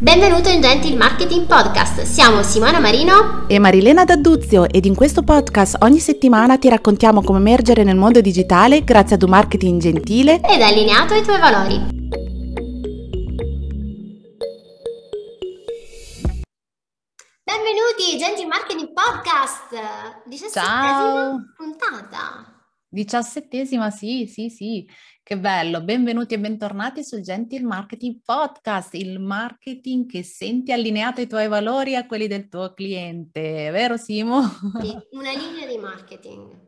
Benvenuto in Gentil Marketing Podcast, siamo Simona Marino e Marilena D'Adduzio ed in questo podcast ogni settimana ti raccontiamo come emergere nel mondo digitale grazie ad un marketing gentile ed allineato ai tuoi valori. Benvenuti Gentil Marketing Podcast, diciassettesima puntata. Diciassettesima, sì, sì, sì, che bello. Benvenuti e bentornati sul Gentil Marketing Podcast, il marketing che senti allineato ai tuoi valori e a quelli del tuo cliente, vero Simo? Sì, una linea di marketing.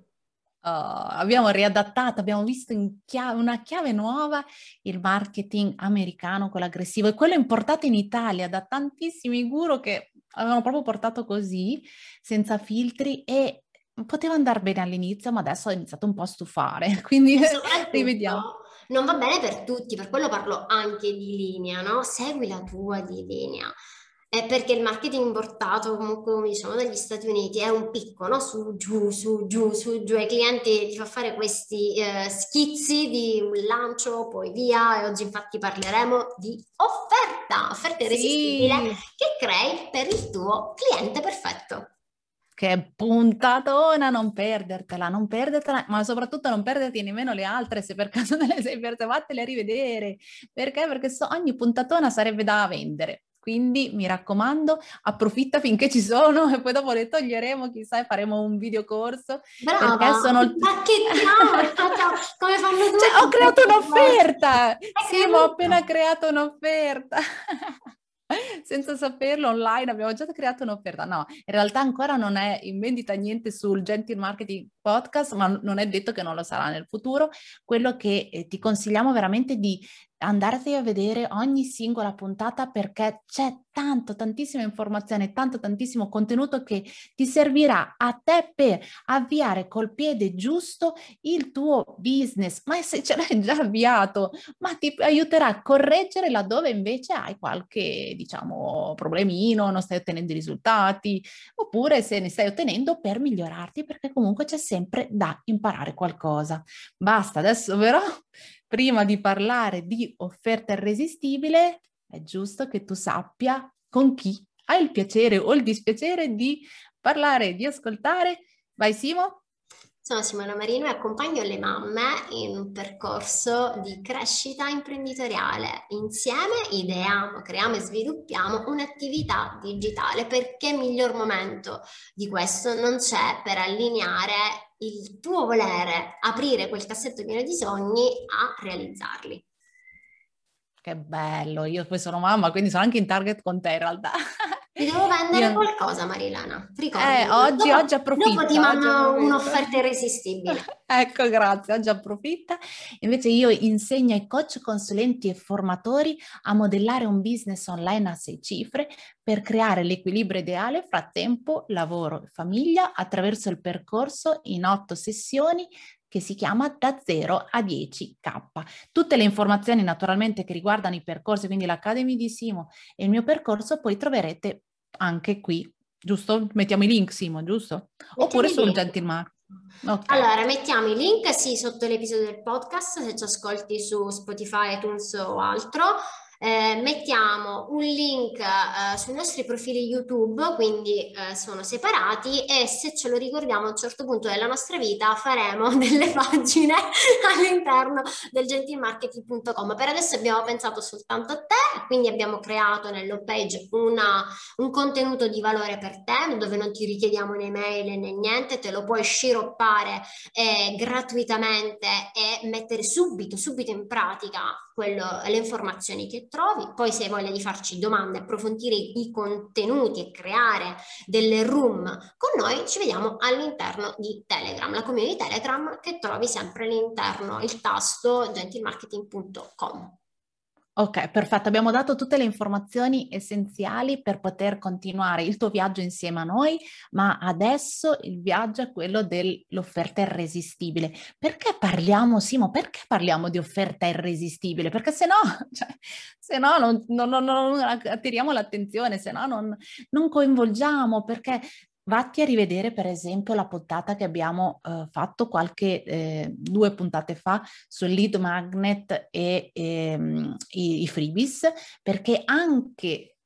Oh, abbiamo riadattato, abbiamo visto chiave, una chiave nuova il marketing americano, quello aggressivo, e quello importato in Italia da tantissimi guru che avevano proprio portato così, senza filtri e poteva andare bene all'inizio, ma adesso ho iniziato un po' a stufare, quindi rivediamo. Non va bene per tutti, per quello parlo anche di linea, no? Segui la tua di linea. È perché il marketing importato, comunque, come diciamo, dagli Stati Uniti è un picco, no? Su, giù, su, giù, su, giù. Ai clienti ti fa fare questi eh, schizzi di un lancio, poi via. E oggi infatti parleremo di offerta, offerta irresistibile sì. che crei per il tuo cliente perfetto che puntatona, non perdertela, non perdertela, ma soprattutto non perderti nemmeno le altre, se per caso ne sei perse, vattele a rivedere. Perché? Perché so, ogni puntatona sarebbe da vendere. Quindi mi raccomando, approfitta finché ci sono e poi dopo le toglieremo, chissà, e faremo un videocorso. Brava, perché sono... bacchettiamo, come fanno tutti. Cioè, ho creato un'offerta! Sì, ma ho appena creato un'offerta. senza saperlo online abbiamo già creato un'offerta. No, in realtà ancora non è in vendita niente sul Gentil Marketing Podcast, ma non è detto che non lo sarà nel futuro. Quello che eh, ti consigliamo veramente di andarti a vedere ogni singola puntata perché c'è tanto, tantissima informazione, tanto, tantissimo contenuto che ti servirà a te per avviare col piede giusto il tuo business. Ma se ce l'hai già avviato, ma ti aiuterà a correggere laddove invece hai qualche, diciamo, problemino, non stai ottenendo i risultati, oppure se ne stai ottenendo per migliorarti perché comunque c'è sempre da imparare qualcosa. Basta, adesso però prima di parlare di offerta irresistibile, è giusto che tu sappia con chi hai il piacere o il dispiacere di parlare, di ascoltare. Vai Simo? Sono Simona Marino e accompagno le mamme in un percorso di crescita imprenditoriale. Insieme ideiamo, creiamo e sviluppiamo un'attività digitale perché miglior momento di questo non c'è per allineare il tuo volere aprire quel cassetto pieno di sogni a realizzarli. Che bello, io poi sono mamma, quindi sono anche in target con te in realtà. Ti devo vendere io... qualcosa, Marilena. Ricordi. Eh, oggi, dopo, oggi approfitta. Dopo ti mando un'offerta irresistibile. ecco, grazie, oggi approfitta. Invece io insegno ai coach, consulenti e formatori a modellare un business online a sei cifre per creare l'equilibrio ideale fra tempo, lavoro e famiglia attraverso il percorso in otto sessioni che si chiama Da 0 a 10K. Tutte le informazioni naturalmente che riguardano i percorsi, quindi l'Academy di Simo e il mio percorso, poi troverete anche qui, giusto? Mettiamo i link, Simo, giusto? Mettiamo Oppure sul Gentilmark. Okay. Allora, mettiamo i link sì sotto l'episodio del podcast se ci ascolti su Spotify, iTunes o altro eh, mettiamo un link eh, sui nostri profili YouTube, quindi eh, sono separati e se ce lo ricordiamo a un certo punto della nostra vita faremo delle pagine all'interno del gentilmarketing.com. Per adesso abbiamo pensato soltanto a te, quindi abbiamo creato nell'home page una, un contenuto di valore per te dove non ti richiediamo né mail né niente, te lo puoi sciroppare eh, gratuitamente e mettere subito, subito in pratica quello, le informazioni che trovi, poi se hai voglia di farci domande, approfondire i contenuti e creare delle room con noi, ci vediamo all'interno di Telegram, la community Telegram che trovi sempre all'interno il tasto gentilmarketing.com. Ok, perfetto. Abbiamo dato tutte le informazioni essenziali per poter continuare il tuo viaggio insieme a noi, ma adesso il viaggio è quello dell'offerta irresistibile. Perché parliamo, Simo, perché parliamo di offerta irresistibile? Perché se no, cioè, se no non, non, non, non attiriamo l'attenzione, se no non, non coinvolgiamo, perché Vatti a rivedere per esempio la puntata che abbiamo eh, fatto qualche eh, due puntate fa sul lead magnet e ehm, i, i freebies, perché anche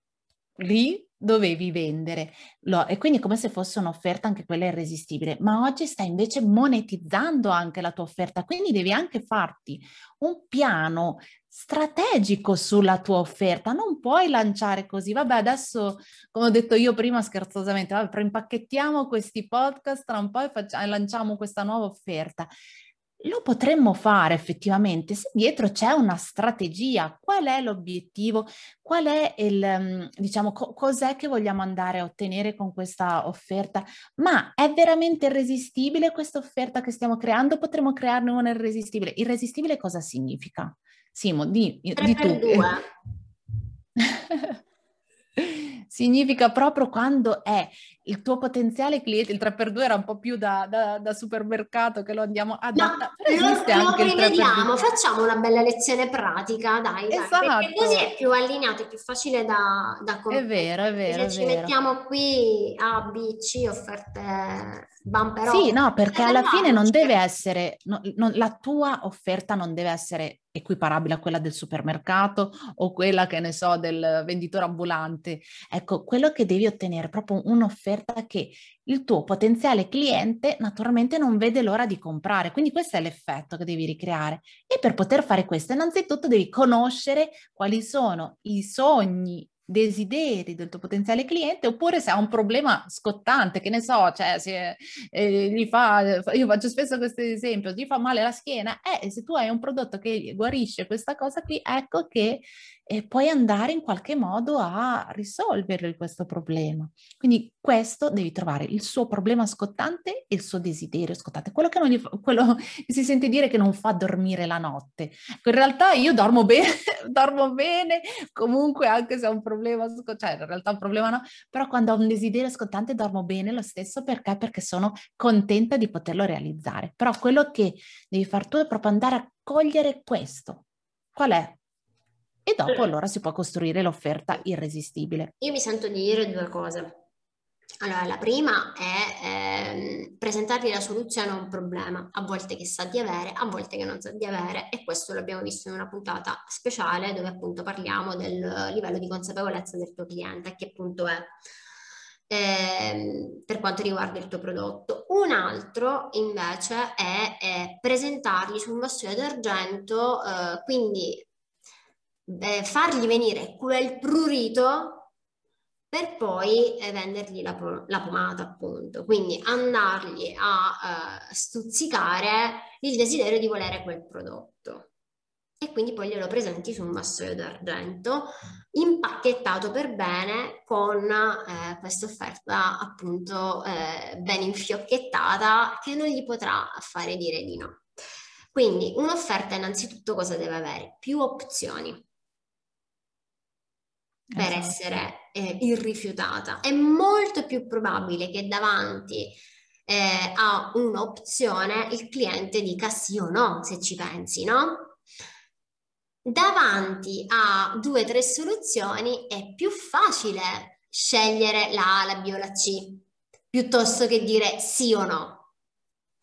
lì dovevi vendere. Lo, e quindi come se fosse un'offerta anche quella irresistibile, ma oggi stai invece monetizzando anche la tua offerta, quindi devi anche farti un piano strategico sulla tua offerta, non puoi lanciare così, vabbè adesso come ho detto io prima scherzosamente, vabbè, impachettiamo questi podcast, tra un po' e facciamo, lanciamo questa nuova offerta lo potremmo fare effettivamente se dietro c'è una strategia. Qual è l'obiettivo? Qual è il, mm, diciamo, co- cos'è che vogliamo andare a ottenere con questa offerta? Ma è veramente irresistibile questa offerta che stiamo creando? Potremmo crearne una irresistibile. Irresistibile cosa significa? Simo, di, di tu. significa proprio quando è il tuo potenziale cliente, il 3x2 era un po' più da, da, da supermercato che lo andiamo ad no, lo, lo prevediamo, facciamo una bella lezione pratica, dai, esatto. dai, perché così è più allineato, è più facile da, da comprendere. È vero, è vero. Se ci vero. mettiamo qui A, B, C, offerte bumper Sì, no, perché alla fine non deve essere, no, no, la tua offerta non deve essere equiparabile a quella del supermercato o quella, che ne so, del venditore ambulante. Ecco, quello che devi ottenere è proprio un'offerta che il tuo potenziale cliente naturalmente non vede l'ora di comprare. Quindi questo è l'effetto che devi ricreare. E per poter fare questo, innanzitutto devi conoscere quali sono i sogni desideri del tuo potenziale cliente oppure se ha un problema scottante, che ne so, cioè se eh, gli fa, io faccio spesso questo esempio, gli fa male la schiena, eh, se tu hai un prodotto che guarisce questa cosa qui, ecco che e puoi andare in qualche modo a risolvere questo problema. Quindi questo devi trovare il suo problema scottante e il suo desiderio scottante, quello che, gli quello che si sente dire che non fa dormire la notte. In realtà io dormo bene, dormo bene, comunque anche se ho un problema, cioè in realtà un problema no, però quando ho un desiderio scottante dormo bene lo stesso perché? Perché sono contenta di poterlo realizzare. Però quello che devi fare tu è proprio andare a cogliere questo. Qual è? E dopo allora si può costruire l'offerta irresistibile. Io mi sento di dire due cose. Allora, la prima è ehm, presentargli la soluzione a un problema, a volte che sa di avere, a volte che non sa di avere, e questo l'abbiamo visto in una puntata speciale dove appunto parliamo del livello di consapevolezza del tuo cliente, a che punto è ehm, per quanto riguarda il tuo prodotto. Un altro invece è, è presentargli su un vassoio d'argento, eh, quindi eh, fargli venire quel prurito per poi eh, vendergli la, la, pomata, appunto. Quindi andargli a uh, stuzzicare il desiderio di volere quel prodotto. E quindi poi glielo presenti su un vassoio d'argento impacchettato per bene con eh, questa offerta appunto eh, ben infiocchettata che non gli potrà fare dire di no. Quindi un'offerta innanzitutto cosa deve avere? Più opzioni per esatto. essere eh, irrifiutata. È molto più probabile che davanti eh, a un'opzione il cliente dica sì o no, se ci pensi, no? Davanti a due o tre soluzioni è più facile scegliere la A, la B o la C, piuttosto che dire sì o no.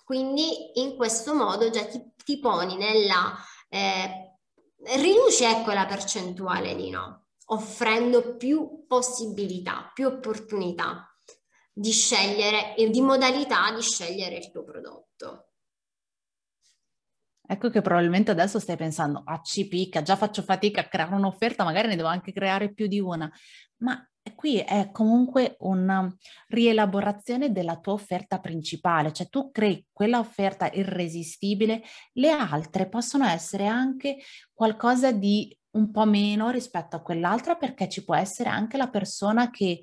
Quindi in questo modo già ti, ti poni nella... Eh, riduci ecco la percentuale di no offrendo più possibilità, più opportunità di scegliere e di modalità di scegliere il tuo prodotto. Ecco che probabilmente adesso stai pensando, a ah, ci picca, già faccio fatica a creare un'offerta, magari ne devo anche creare più di una, ma qui è comunque una rielaborazione della tua offerta principale, cioè tu crei quella offerta irresistibile, le altre possono essere anche qualcosa di un po' meno rispetto a quell'altra perché ci può essere anche la persona che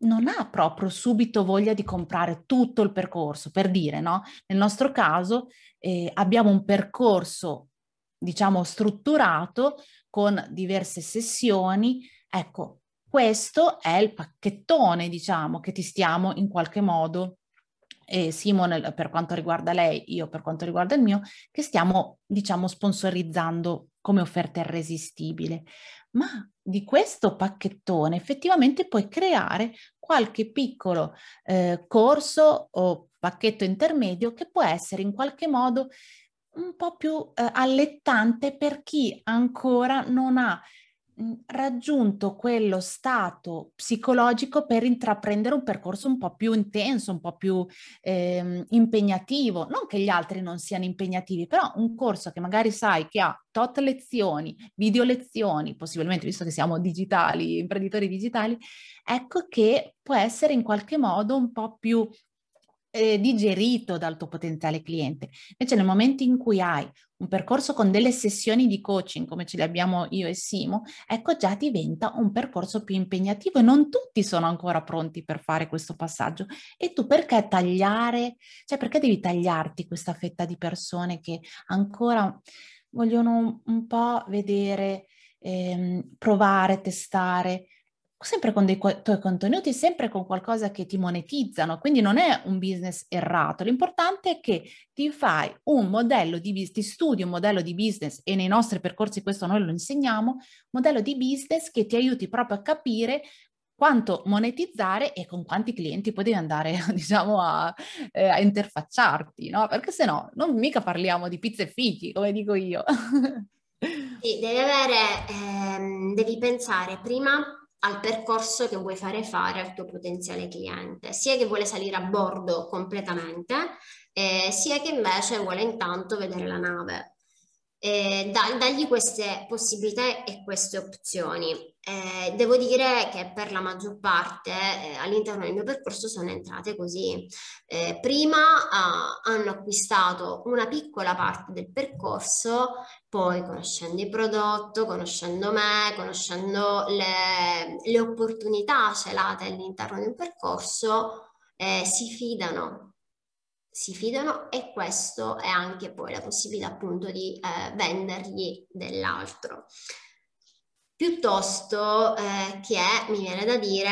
non ha proprio subito voglia di comprare tutto il percorso, per dire, no? Nel nostro caso eh, abbiamo un percorso, diciamo, strutturato con diverse sessioni. Ecco, questo è il pacchettone, diciamo, che ti stiamo in qualche modo e Simone per quanto riguarda lei, io per quanto riguarda il mio, che stiamo, diciamo, sponsorizzando come offerta irresistibile. Ma di questo pacchettone effettivamente puoi creare qualche piccolo eh, corso o pacchetto intermedio che può essere in qualche modo un po' più eh, allettante per chi ancora non ha raggiunto quello stato psicologico per intraprendere un percorso un po' più intenso, un po' più eh, impegnativo. Non che gli altri non siano impegnativi, però un corso che magari sai che ha tot lezioni, video lezioni, possibilmente visto che siamo digitali, imprenditori digitali, ecco che può essere in qualche modo un po' più eh, digerito dal tuo potenziale cliente. Invece nel momento in cui hai un percorso con delle sessioni di coaching come ce le abbiamo io e Simo, ecco già diventa un percorso più impegnativo e non tutti sono ancora pronti per fare questo passaggio. E tu perché tagliare, cioè perché devi tagliarti questa fetta di persone che ancora vogliono un po' vedere, ehm, provare, testare, sempre con dei tuoi contenuti, sempre con qualcosa che ti monetizzano, quindi non è un business errato. L'importante è che ti fai un modello di business, ti studi un modello di business e nei nostri percorsi questo noi lo insegniamo, modello di business che ti aiuti proprio a capire quanto monetizzare e con quanti clienti poi devi andare, diciamo, a, eh, a interfacciarti, no? Perché se no, non mica parliamo di pizze e fichi, come dico io. Sì, devi avere, ehm, devi pensare prima al percorso che vuoi fare fare al tuo potenziale cliente, sia che vuole salire a bordo completamente, eh, sia che invece vuole intanto vedere la nave. Eh, da, dagli queste possibilità e queste opzioni. Eh, devo dire che per la maggior parte eh, all'interno del mio percorso sono entrate così. Eh, prima ah, hanno acquistato una piccola parte del percorso, poi conoscendo il prodotto, conoscendo me, conoscendo le, le opportunità celate all'interno di un percorso, eh, si fidano si fidano e questo è anche poi la possibilità appunto di eh, vendergli dell'altro. Piuttosto eh, che mi viene da dire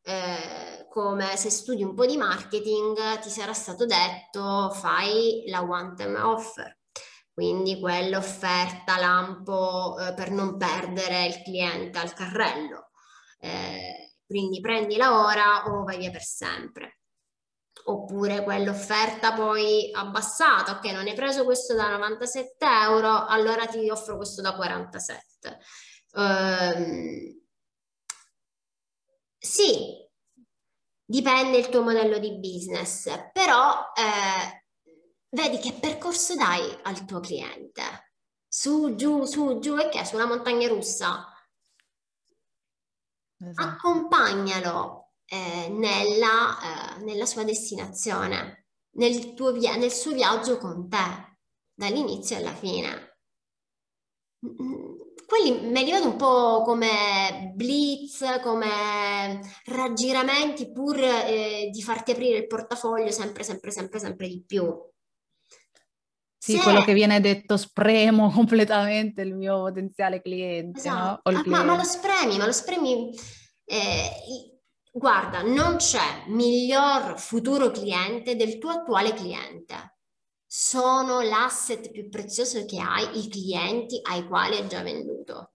eh, come se studi un po' di marketing ti sarà stato detto fai la one time offer, quindi quell'offerta lampo eh, per non perdere il cliente al carrello. Eh, quindi prendila ora o vai via per sempre oppure quell'offerta poi abbassata, ok, non hai preso questo da 97 euro, allora ti offro questo da 47. Ehm, sì, dipende il tuo modello di business, però eh, vedi che percorso dai al tuo cliente. Su, giù, su, giù e che? Sulla montagna russa. Esatto. Accompagnalo eh, nella, eh, nella, sua destinazione, nel, tuo via- nel suo viaggio con te, dall'inizio alla fine. Quelli me li vedo un po' come blitz, come raggiramenti pur eh, di farti aprire il portafoglio sempre, sempre, sempre, sempre di più. Sì, Se... quello che viene detto spremo completamente il mio potenziale cliente, esatto. no? Ah, ma, ma, lo spremi, ma lo spremi... Eh, guarda, non c'è miglior futuro cliente del tuo attuale cliente. Sono l'asset più prezioso che hai i clienti ai quali hai già venduto,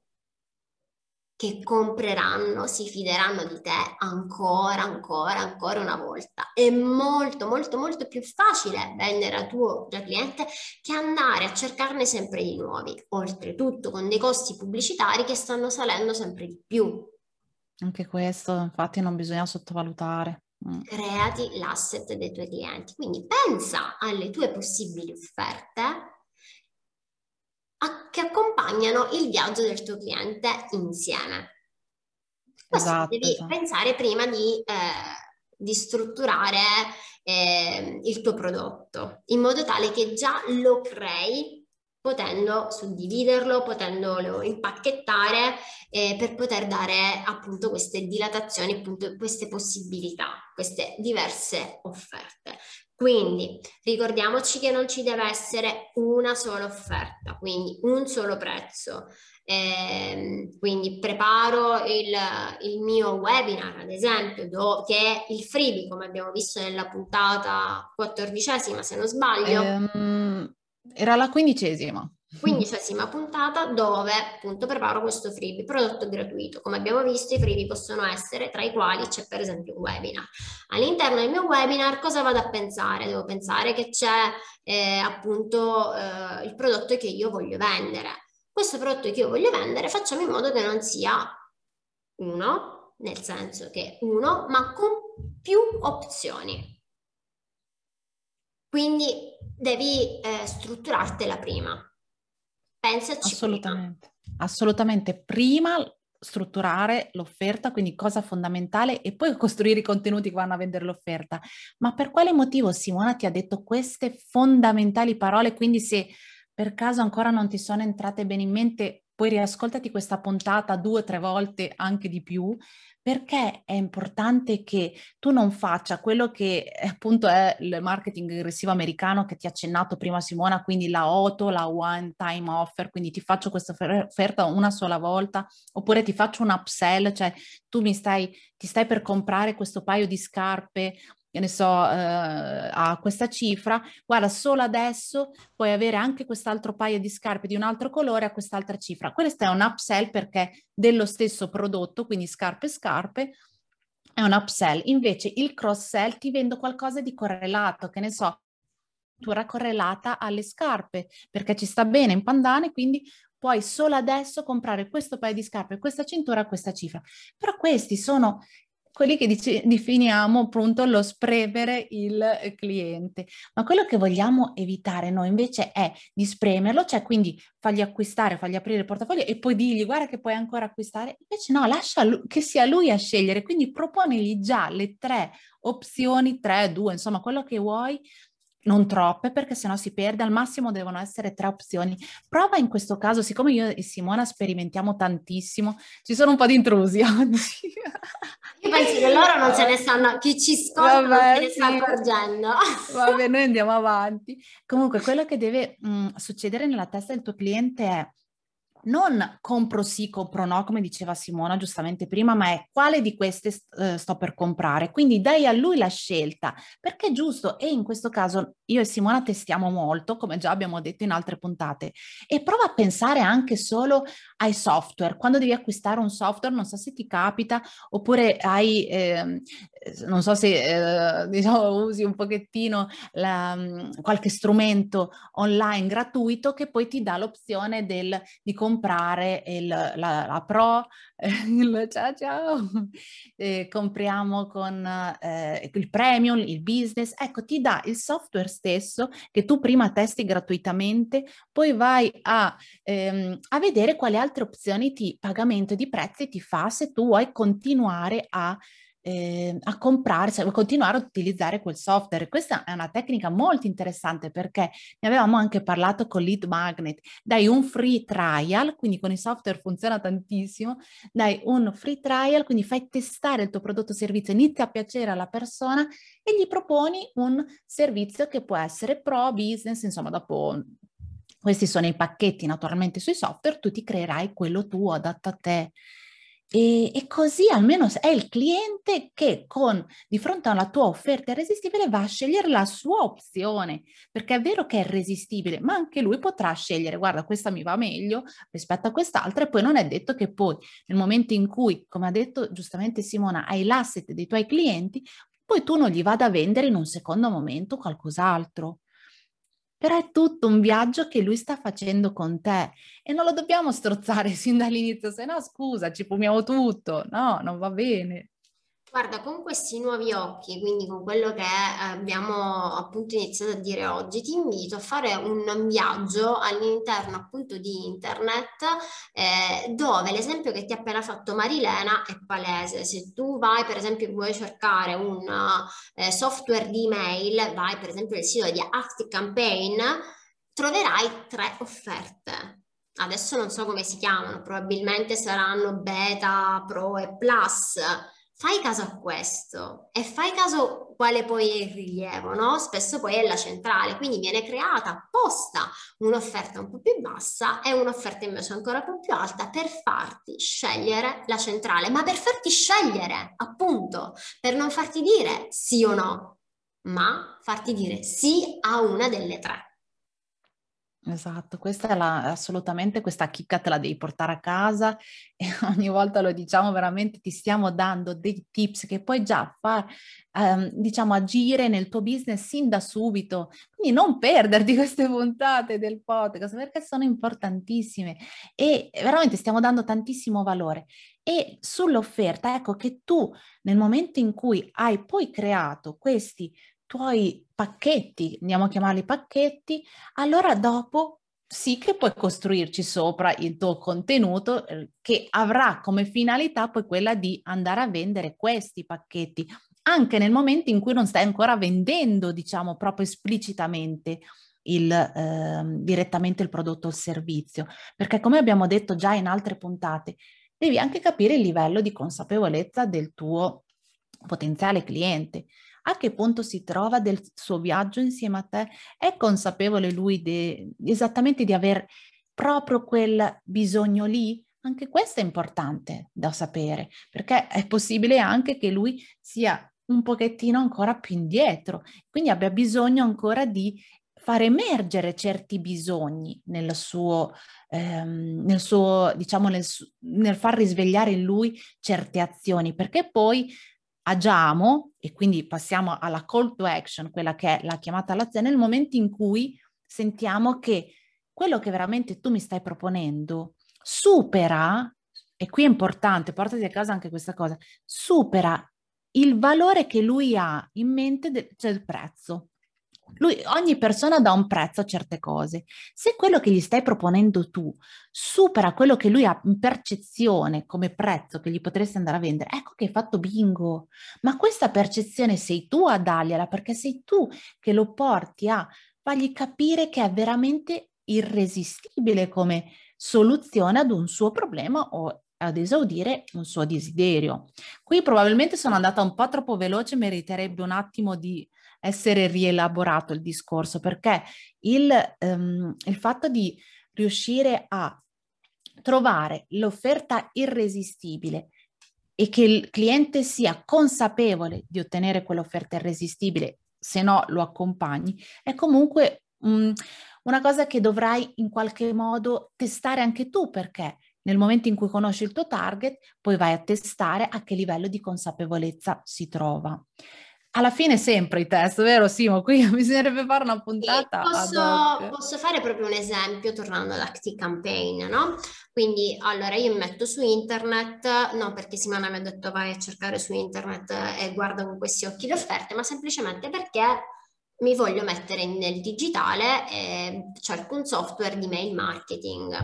che compreranno, si fideranno di te ancora, ancora, ancora una volta. È molto, molto, molto più facile vendere al tuo già cliente che andare a cercarne sempre di nuovi, oltretutto con dei costi pubblicitari che stanno salendo sempre di più anche questo, infatti, non bisogna sottovalutare. Mm. Creati l'asset dei tuoi clienti. Quindi pensa alle tue possibili offerte che accompagnano il viaggio del tuo cliente insieme. Questo esatto, devi esatto. pensare prima di, eh, di strutturare eh, il tuo prodotto in modo tale che già lo crei potendo suddividerlo, potendolo impacchettare eh, per poter dare appunto queste dilatazioni, appunto queste possibilità, queste diverse offerte. Quindi ricordiamoci che non ci deve essere una sola offerta, quindi un solo prezzo. Eh, quindi preparo il, il, mio webinar, ad esempio, do, che è il freebie, come abbiamo visto nella puntata quattordicesima, se non sbaglio. Um era la quindicesima. Quindicesima puntata dove appunto preparo questo freebie, prodotto gratuito. Come abbiamo visto i freebie possono essere tra i quali c'è per esempio un webinar. All'interno del mio webinar cosa vado a pensare? Devo pensare che c'è eh, appunto eh, il prodotto che io voglio vendere. questo prodotto che io voglio vendere, facciamo in modo che non sia uno, nel senso che uno, ma con più opzioni. Quindi devi eh, strutturartela prima. Pensaci. Assolutamente. Prima. Assolutamente. Prima strutturare l'offerta, quindi cosa fondamentale, e poi costruire i contenuti che vanno a vendere l'offerta. Ma per quale motivo Simona ti ha detto queste fondamentali parole? Quindi se per caso ancora non ti sono entrate bene in mente, poi riascoltati questa puntata due o tre volte, anche di più, perché è importante che tu non faccia quello che appunto è il marketing aggressivo americano che ti ha accennato prima Simona, quindi la auto, la one time offer, quindi ti faccio questa offerta una sola volta, oppure ti faccio un upsell, cioè tu mi stai, ti stai per comprare questo paio di scarpe che ne so, eh, a questa cifra, guarda, solo adesso puoi avere anche quest'altro paio di scarpe di un altro colore a quest'altra cifra. Questo è un upsell perché dello stesso prodotto, quindi scarpe scarpe, è un upsell. Invece il cross sell ti vendo qualcosa di correlato, che ne so, correlata alle scarpe, perché ci sta bene in pandane, quindi puoi solo adesso comprare questo paio di scarpe, questa cintura questa cifra. Però questi sono quelli che dice, definiamo appunto lo spremere il cliente. Ma quello che vogliamo evitare noi invece è di spremerlo, cioè quindi fargli acquistare, fargli aprire il portafoglio e poi dirgli guarda che puoi ancora acquistare. Invece no, lascia lui, che sia lui a scegliere, quindi proponigli già le tre opzioni, tre, due, insomma quello che vuoi non troppe perché sennò si perde, al massimo devono essere tre opzioni. Prova in questo caso, siccome io e Simona sperimentiamo tantissimo, ci sono un po' di intrusi oggi. Io penso che loro non se ne stanno, chi ci ascolta non se ne sta accorgendo. Vabbè, noi andiamo avanti. Comunque, quello che deve mh, succedere nella testa del tuo cliente è non compro sì, compro no, come diceva Simona giustamente prima, ma è quale di queste st- eh, sto per comprare. Quindi dai a lui la scelta, perché è giusto e in questo caso io e Simona testiamo molto, come già abbiamo detto in altre puntate, e prova a pensare anche solo ai software. Quando devi acquistare un software, non so se ti capita, oppure hai, eh, non so se eh, diciamo, usi un pochettino la, mm, qualche strumento online gratuito che poi ti dà l'opzione del, di comprare comprare il, la, la, Pro, il ciao ciao, eh, compriamo con eh, il premium, il business, ecco ti dà il software stesso che tu prima testi gratuitamente, poi vai a, ehm, a vedere quali altre opzioni di pagamento di prezzi ti fa se tu vuoi continuare a eh, a comprare, cioè continuare a utilizzare quel software. Questa è una tecnica molto interessante perché ne avevamo anche parlato con Lead Magnet. Dai un free trial, quindi con i software funziona tantissimo, dai un free trial, quindi fai testare il tuo prodotto o servizio, inizia a piacere alla persona e gli proponi un servizio che può essere pro, business, insomma dopo questi sono i pacchetti naturalmente sui software, tu ti creerai quello tuo adatto a te. E, e, così almeno è il cliente che con, di fronte alla tua offerta irresistibile va a scegliere la sua opzione, perché è vero che è irresistibile, ma anche lui potrà scegliere, guarda, questa mi va meglio rispetto a quest'altra e poi non è detto che poi nel momento in cui, come ha detto giustamente Simona, hai l'asset dei tuoi clienti, poi tu non gli vada a vendere in un secondo momento qualcos'altro però è tutto un viaggio che lui sta facendo con te e non lo dobbiamo strozzare sin dall'inizio, se no scusa, ci fumiamo tutto, no, non va bene. Guarda, con questi nuovi occhi, quindi con quello che abbiamo appunto iniziato a dire oggi, ti invito a fare un viaggio all'interno appunto di internet eh, dove l'esempio che ti ha appena fatto Marilena è palese. Se tu vai per esempio vuoi cercare un eh, software di email, vai per esempio nel sito di ActiveCampaign, troverai tre offerte adesso non so come si chiamano, probabilmente saranno beta, pro e plus, fai caso a questo e fai caso quale poi è il rilievo, no? Spesso poi è la centrale, quindi viene creata apposta un'offerta un po' più bassa e un'offerta invece ancora un po' più alta per farti scegliere la centrale, ma per farti scegliere, appunto, per non farti dire sì o no, ma farti dire sì a una delle tre. Esatto, questa è la, assolutamente questa chicca te la devi portare a casa e ogni volta lo diciamo veramente, ti stiamo dando dei tips che puoi già far, ehm, diciamo, agire nel tuo business sin da subito. Quindi non perderti queste puntate del podcast perché sono importantissime e veramente stiamo dando tantissimo valore. E sull'offerta, ecco che tu nel momento in cui hai poi creato questi tuoi pacchetti, andiamo a chiamarli pacchetti, allora dopo sì che puoi costruirci sopra il tuo contenuto eh, che avrà come finalità poi quella di andare a vendere questi pacchetti, anche nel momento in cui non stai ancora vendendo, diciamo, proprio esplicitamente il, eh, direttamente il prodotto o il servizio, perché come abbiamo detto già in altre puntate, devi anche capire il livello di consapevolezza del tuo potenziale cliente a che punto si trova del suo viaggio insieme a te? È consapevole lui de, esattamente di aver proprio quel bisogno lì? Anche questo è importante da sapere, perché è possibile anche che lui sia un pochettino ancora più indietro, quindi abbia bisogno ancora di far emergere certi bisogni nel suo, ehm, nel suo diciamo, nel, nel far risvegliare in lui certe azioni, perché poi agiamo, e quindi passiamo alla call to action, quella che è la chiamata all'azione, nel momento in cui sentiamo che quello che veramente tu mi stai proponendo supera, e qui è importante, portati a casa anche questa cosa, supera il valore che lui ha in mente del, cioè il prezzo. Lui, ogni persona dà un prezzo a certe cose. Se quello che gli stai proponendo tu supera quello che lui ha in percezione come prezzo che gli potresti andare a vendere, ecco che hai fatto bingo. Ma questa percezione sei tu a dargliela perché sei tu che lo porti a fargli capire che è veramente irresistibile come soluzione ad un suo problema o ad esaudire un suo desiderio. Qui probabilmente sono andata un po' troppo veloce, meriterebbe un attimo di essere rielaborato il discorso, perché il, um, il fatto di riuscire a trovare l'offerta irresistibile e che il cliente sia consapevole di ottenere quell'offerta irresistibile, se no lo accompagni, è comunque um, una cosa che dovrai in qualche modo testare anche tu perché nel momento in cui conosci il tuo target, poi vai a testare a che livello di consapevolezza si trova alla fine sempre i test, vero Simo? Qui bisognerebbe fare una puntata. Posso, posso, fare proprio un esempio tornando all'Active Campaign, no? Quindi, allora, io mi metto su internet, non perché Simona mi ha detto vai a cercare su internet e guarda con questi occhi le offerte, ma semplicemente perché mi voglio mettere nel digitale e cerco un software di mail marketing.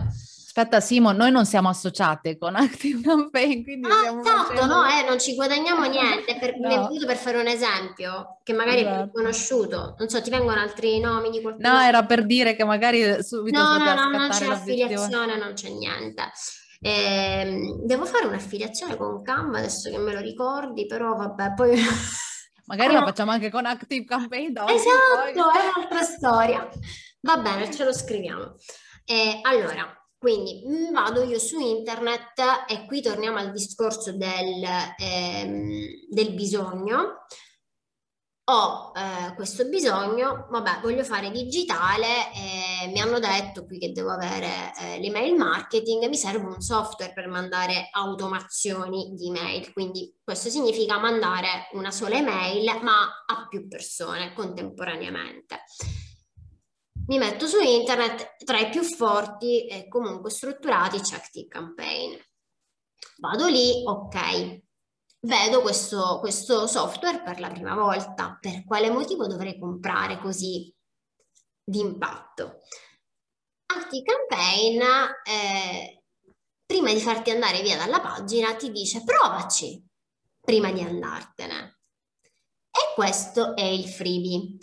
Aspetta Simo, noi non siamo associate con Active Campaign, quindi ah, esatto, facendo... no, eh, non ci guadagniamo niente, per, no. per fare un esempio, che magari esatto. è più conosciuto, non so, ti vengono altri nomi di qualcuno? No, era per dire che magari subito No, no, no, non c'è affiliazione, non c'è niente. Eh, devo fare un'affiliazione con Canva adesso che me lo ricordi, però vabbè, poi... Magari ah. la facciamo anche con Active Campaign. Esatto, poi. è un'altra storia. Va bene, ce lo scriviamo. Eh, allora, quindi mm, vado io su internet e qui torniamo al discorso del, ehm, del bisogno. Ho eh, questo bisogno, vabbè, voglio fare digitale, eh, mi hanno detto qui che devo avere eh, l'email marketing, mi serve un software per mandare automazioni di email, quindi questo significa mandare una sola email ma a più persone contemporaneamente mi metto su internet tra i più forti e comunque strutturati c'è Active Campaign. Vado lì, ok, vedo questo, questo software per la prima volta. Per quale motivo dovrei comprare così d'impatto? Active Campaign, eh, prima di farti andare via dalla pagina, ti dice provaci prima di andartene. E questo è il freebie.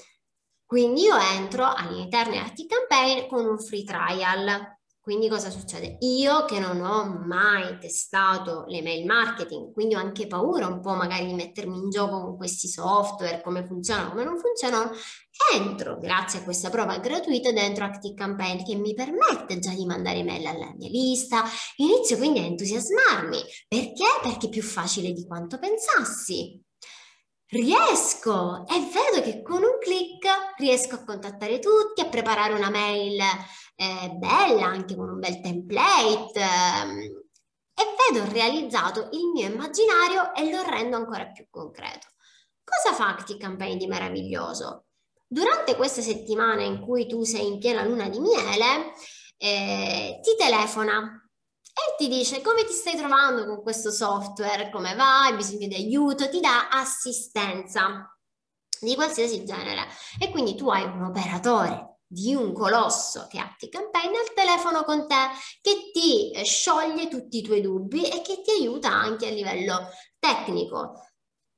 Quindi io entro all'interno di Active Campaign con un free trial. Quindi cosa succede? Io che non ho mai testato l'email marketing, quindi ho anche paura un po' magari di mettermi in gioco con questi software, come funzionano, come non funzionano, entro grazie a questa prova gratuita dentro Active Campaign che mi permette già di mandare email alla mia lista. Inizio quindi a entusiasmarmi. Perché? Perché è più facile di quanto pensassi. Riesco e vedo che con un clic riesco a contattare tutti, a preparare una mail eh, bella, anche con un bel template. Ehm, e vedo realizzato il mio immaginario e lo rendo ancora più concreto. Cosa fa Active Campaign di meraviglioso? Durante queste settimane in cui tu sei in piena luna di miele, eh, ti telefona e ti dice come ti stai trovando con questo software, come va, hai bisogno di aiuto, ti dà assistenza di qualsiasi genere. E quindi tu hai un operatore di un colosso che Active Campaign al telefono con te che ti eh, scioglie tutti i tuoi dubbi e che ti aiuta anche a livello tecnico.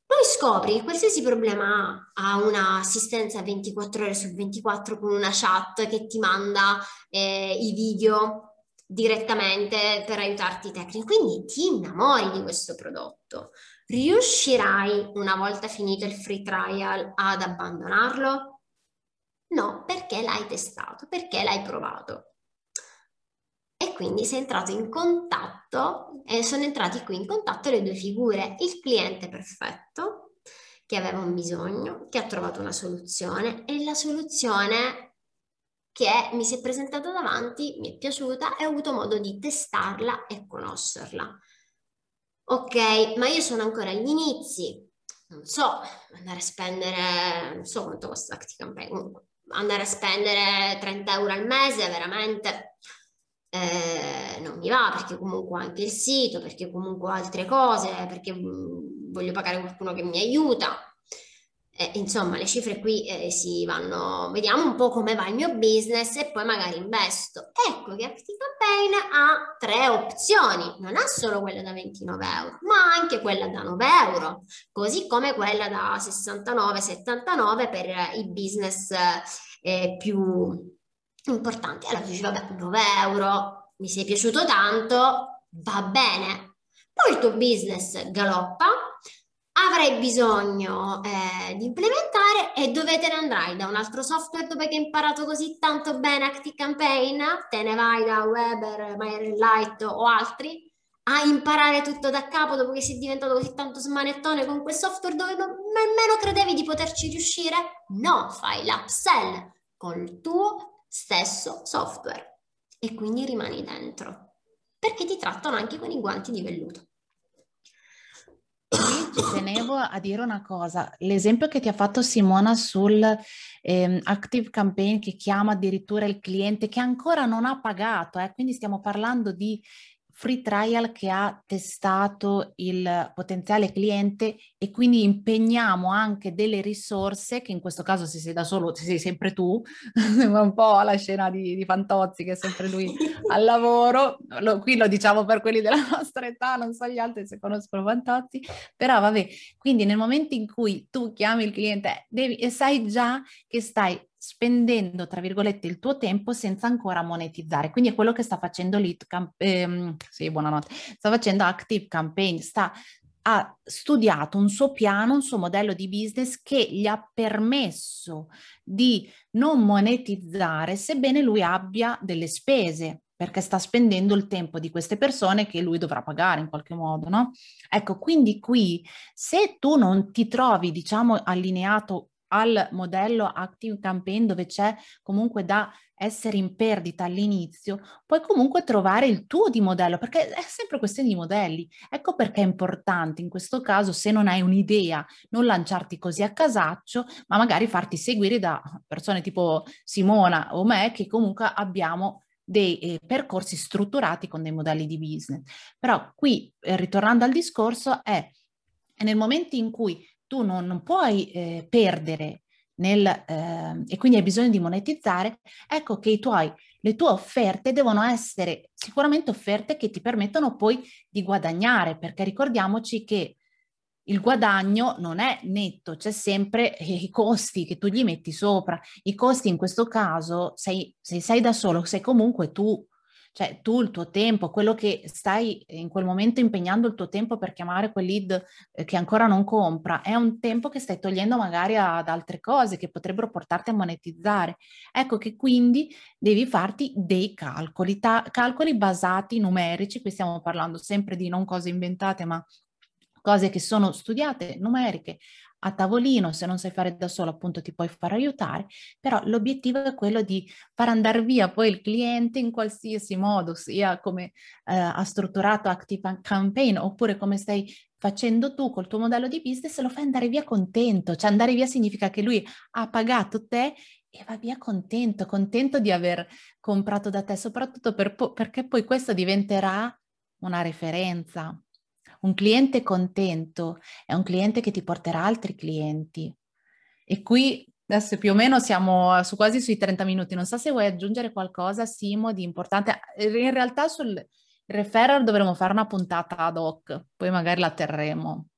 Poi scopri che qualsiasi problema ha, ha un'assistenza 24 ore su 24 con una chat che ti manda eh, i video direttamente per aiutarti tecnico. Quindi ti innamori di questo prodotto. Riuscirai una volta finito il free trial ad abbandonarlo? No, perché l'hai testato, perché l'hai provato. E quindi sei entrato in contatto e sono entrati qui in contatto le due figure, il cliente perfetto che aveva un bisogno, che ha trovato una soluzione e la soluzione che mi si è presentata davanti, mi è piaciuta e ho avuto modo di testarla e conoscerla. Ok, ma io sono ancora agli inizi, non so, andare a spendere, non so quanto costa Active comunque, andare a spendere 30 euro al mese veramente eh, non mi va perché comunque ho anche il sito, perché comunque ho altre cose, perché mh, voglio pagare qualcuno che mi aiuta. Eh, insomma, le cifre qui eh, si vanno, vediamo un po' come va il mio business e poi magari investo. Ecco che Active Campaign ha tre opzioni, non ha solo quella da 29 euro, ma anche quella da 9 euro, così come quella da 69-79 per i business eh, più importanti. Allora dici, vabbè, 9 euro, mi sei piaciuto tanto, va bene. Poi il tuo business galoppa, avrai bisogno eh, di implementare e dove te ne andrai? Da un altro software che hai imparato così tanto bene Active Campaign? Te ne vai da Weber, MyRelight o altri? A imparare tutto da capo dopo che sei diventato così tanto smanettone con quel software dove nemmeno credevi di poterci riuscire? No, fai l'upsell col tuo stesso software e quindi rimani dentro perché ti trattano anche con i guanti di velluto. Ci tenevo a dire una cosa, l'esempio che ti ha fatto Simona sul eh, Active Campaign che chiama addirittura il cliente che ancora non ha pagato, eh, quindi stiamo parlando di free trial che ha testato il potenziale cliente e quindi impegniamo anche delle risorse che in questo caso se sei da solo sei sempre tu, sembra un po' la scena di, di, Fantozzi che è sempre lui al lavoro, lo, qui lo diciamo per quelli della nostra età, non so gli altri se conoscono Fantozzi, però vabbè, quindi nel momento in cui tu chiami il cliente devi, e sai già che stai spendendo, tra virgolette, il tuo tempo senza ancora monetizzare. Quindi è quello che sta facendo Lead Camp- ehm, sì, buonanotte, sta facendo Active Campaign, sta, ha studiato un suo piano, un suo modello di business che gli ha permesso di non monetizzare sebbene lui abbia delle spese perché sta spendendo il tempo di queste persone che lui dovrà pagare in qualche modo, no? Ecco, quindi qui se tu non ti trovi, diciamo, allineato al modello Active Campaign dove c'è comunque da essere in perdita all'inizio, puoi comunque trovare il tuo di modello, perché è sempre questione di modelli. Ecco perché è importante in questo caso, se non hai un'idea, non lanciarti così a casaccio, ma magari farti seguire da persone tipo Simona o me, che comunque abbiamo dei eh, percorsi strutturati con dei modelli di business. Però qui, eh, ritornando al discorso, è nel momento in cui tu non, non puoi eh, perdere nel, eh, e quindi hai bisogno di monetizzare, ecco che tuoi, le tue offerte devono essere sicuramente offerte che ti permettono poi di guadagnare, perché ricordiamoci che il guadagno non è netto, c'è sempre eh, i costi che tu gli metti sopra. I costi in questo caso, sei, se sei da solo, sei comunque tu cioè tu il tuo tempo, quello che stai in quel momento impegnando il tuo tempo per chiamare quel lead eh, che ancora non compra, è un tempo che stai togliendo magari ad altre cose che potrebbero portarti a monetizzare. Ecco che quindi devi farti dei calcoli, ta- calcoli basati numerici, qui stiamo parlando sempre di non cose inventate, ma cose che sono studiate, numeriche, a tavolino, se non sai fare da solo appunto ti puoi far aiutare, però l'obiettivo è quello di far andare via poi il cliente in qualsiasi modo, sia come eh, ha strutturato Active Campaign oppure come stai facendo tu col tuo modello di business, lo fai andare via contento, cioè andare via significa che lui ha pagato te e va via contento, contento di aver comprato da te, soprattutto per po- perché poi questo diventerà una referenza. Un cliente contento è un cliente che ti porterà altri clienti. E qui adesso più o meno siamo su quasi sui 30 minuti. Non so se vuoi aggiungere qualcosa, Simo, di importante. In realtà sul referral dovremo fare una puntata ad hoc, poi magari la terremo.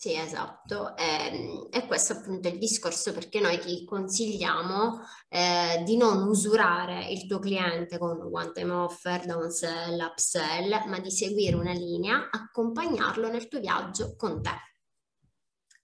Sì, esatto, e, ehm, e, questo appunto è il discorso perché noi ti consigliamo eh, di non usurare il tuo cliente con one time offer, downsell, upsell, ma di seguire una linea, accompagnarlo nel tuo viaggio con te.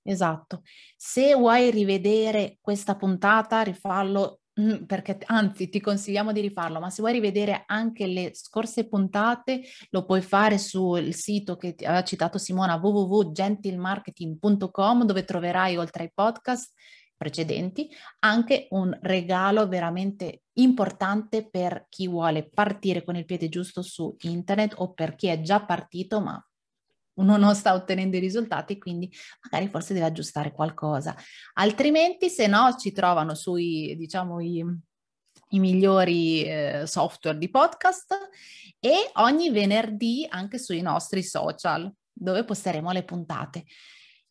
Esatto. Se vuoi rivedere questa puntata, rifallo Mm, perché anzi ti consigliamo di rifarlo, ma se vuoi rivedere anche le scorse puntate lo puoi fare sul sito che aveva citato Simona www.gentilmarketing.com dove troverai oltre ai podcast precedenti anche un regalo veramente importante per chi vuole partire con il piede giusto su internet o per chi è già partito ma uno non sta ottenendo i risultati, quindi magari forse deve aggiustare qualcosa. Altrimenti, se no, ci trovano sui, diciamo, i, i migliori eh, software di podcast e ogni venerdì anche sui nostri social, dove posteremo le puntate.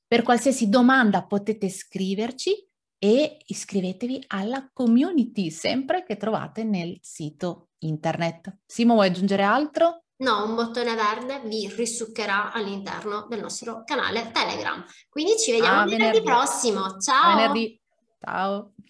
Per qualsiasi domanda potete scriverci e iscrivetevi alla community, sempre che trovate nel sito internet. Simo, vuoi aggiungere altro? No, un bottone verde vi risuccherà all'interno del nostro canale Telegram. Quindi ci vediamo ah, venerdì, venerdì prossimo. Ciao! venerdì. Ciao!